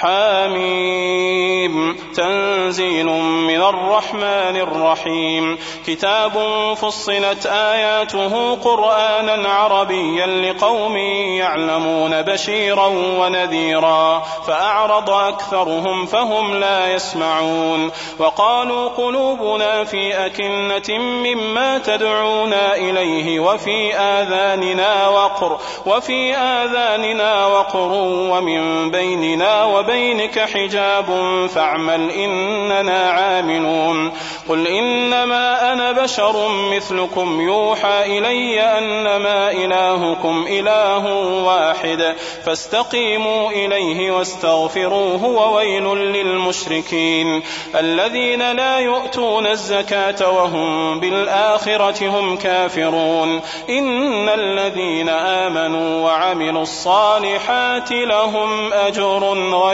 حاميم تنزيل من الرحمن الرحيم. كتاب فصلت آياته قرآنا عربيا لقوم يعلمون بشيرا ونذيرا. فأعرض أكثرهم فهم لا يسمعون. وقالوا قلوبنا في أكنة مما تدعونا إليه وفي آذاننا وقر وفي في آذاننا وقر ومن بيننا وبينك حجاب فاعمل إننا عاملون. قل إنما أنا بشر مثلكم يوحى إلي أنما إلهكم إله واحد. فاستقيموا إليه واستغفروه وويل للمشركين. الذين لا يؤتون الزكاة وهم بالآخرة هم كافرون. إن الذين آمنوا وعملوا الصالحات لهم أجر غير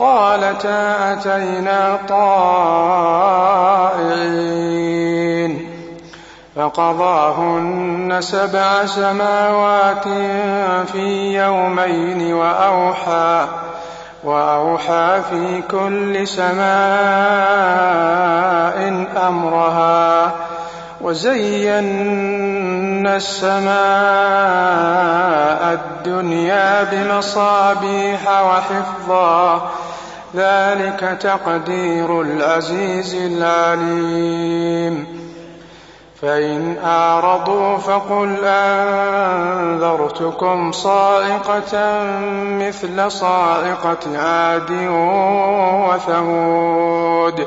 قالتا أتينا طائعين فقضاهن سبع سماوات في يومين وأوحى وأوحى في كل سماء أمرها وزينا السماء الدنيا بمصابيح وحفظا ذلك تقدير العزيز العليم. فإن أعرضوا فقل أنذرتكم صاعقة مثل صاعقة عاد وثمود.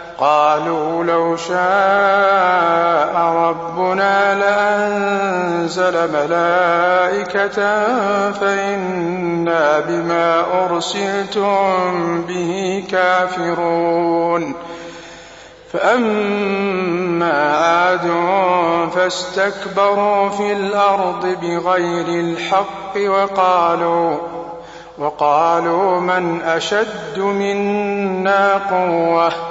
قالوا لو شاء ربنا لأنزل ملائكة فإنا بما أرسلتم به كافرون. فأما عاد فاستكبروا في الأرض بغير الحق وقالوا وقالوا من أشد منا قوة؟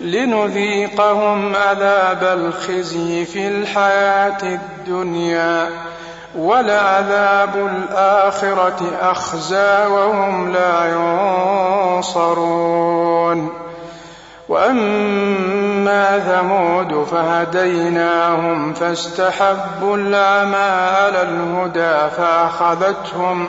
لنذيقهم عذاب الخزي في الحياة الدنيا ولعذاب الآخرة أخزى وهم لا ينصرون. وأما ثمود فهديناهم فاستحبوا العمى على الهدى فأخذتهم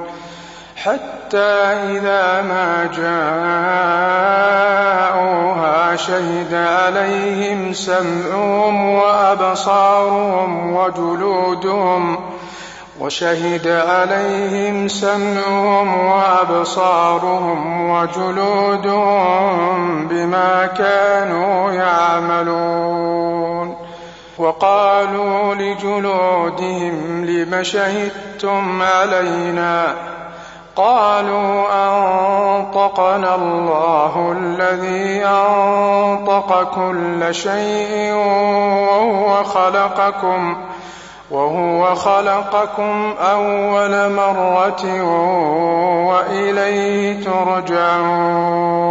حتى إذا ما جاءوها شهد عليهم سمعهم وأبصارهم وجلودهم وشهد عليهم سمعهم وأبصارهم وجلودهم بما كانوا يعملون وقالوا لجلودهم لم شهدتم علينا قالوا أنطقنا الله الذي أنطق كل شيء وهو خلقكم وهو خلقكم أول مرة وإليه ترجعون.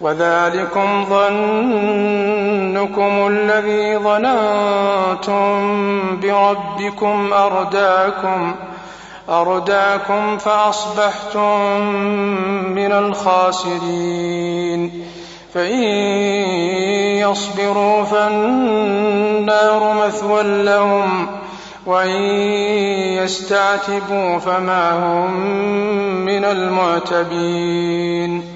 وذلكم ظنكم الذي ظننتم بربكم أرداكم أرداكم فأصبحتم من الخاسرين. فإن يصبروا فالنار مثوى لهم وإن يستعتبوا فما هم من المعتبين.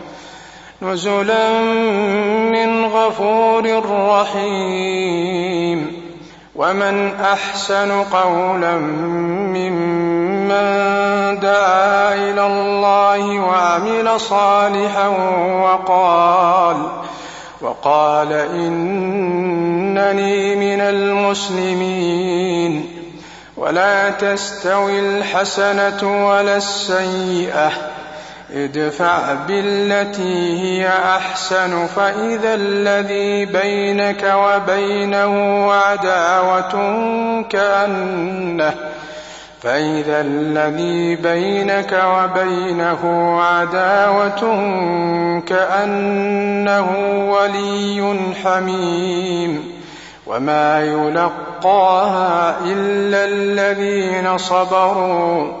نزلا من غفور رحيم. ومن أحسن قولا ممن دعا إلى الله وعمل صالحا وقال وقال إنني من المسلمين. ولا تستوي الحسنة ولا السيئة. ادفع بالتي هي أحسن فإذا الذي بينك وبينه عداوة كأنه فإذا الذي بينك وبينه عداوة كأنه ولي حميم. وما يلقاها إلا الذين صبروا.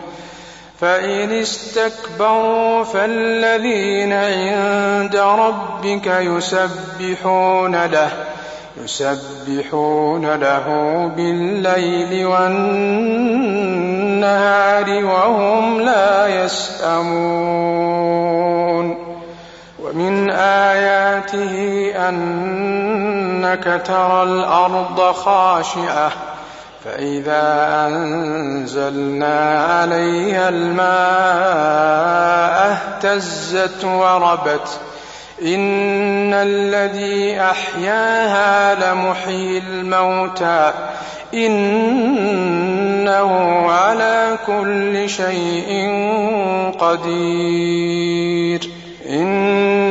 فإن استكبروا فالذين عند ربك يسبحون له يسبحون له بالليل والنهار وهم لا يسأمون. ومن آياته أنك ترى الأرض خاشعة. فإذا أنزلنا عليها الماء اهتزت وربت إن الذي أحياها لمحيي الموتى إنه على كل شيء قدير إن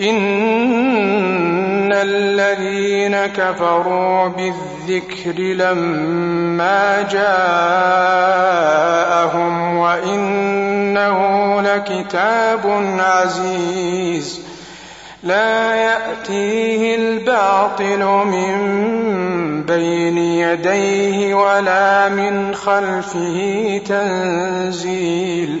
إن الذين كفروا بالذكر لما جاءهم وإنه لكتاب عزيز لا يأتيه الباطل من بين يديه ولا من خلفه تنزيل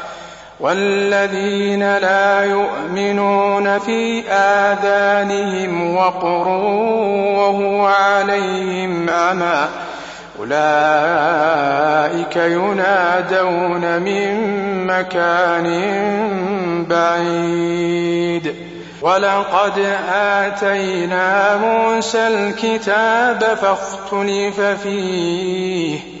والذين لا يؤمنون في آذانهم وقر وهو عليهم عمى أولئك ينادون من مكان بعيد. ولقد آتينا موسى الكتاب فاختلف فيه.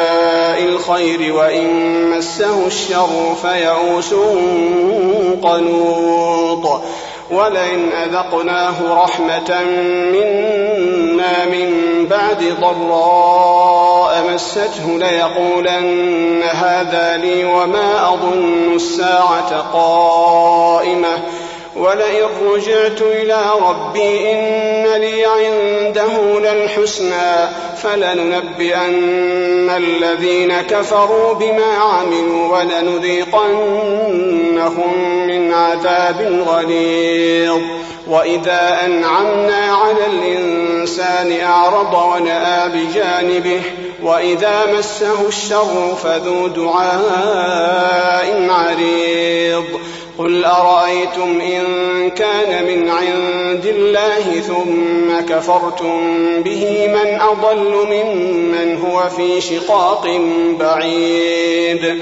الخير وإن مسه الشر فيئوس قنوط ولئن أذقناه رحمة منا من بعد ضراء مسته ليقولن هذا لي وما أظن الساعة قائمة ولئن رجعت إلى ربي إن لي عنده للحسنى فلننبئن الذين كفروا بما عملوا ولنذيقنهم من عذاب غليظ. وإذا أنعمنا على الإنسان أعرض ونأى بجانبه وإذا مسه الشر فذو دعاء عريض. قل أرأيتم إن كان من عند الله ثم كفرتم به من أضل ممن هو في شقاق بعيد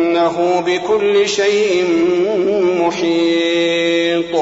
إنه بكل شيء محيط.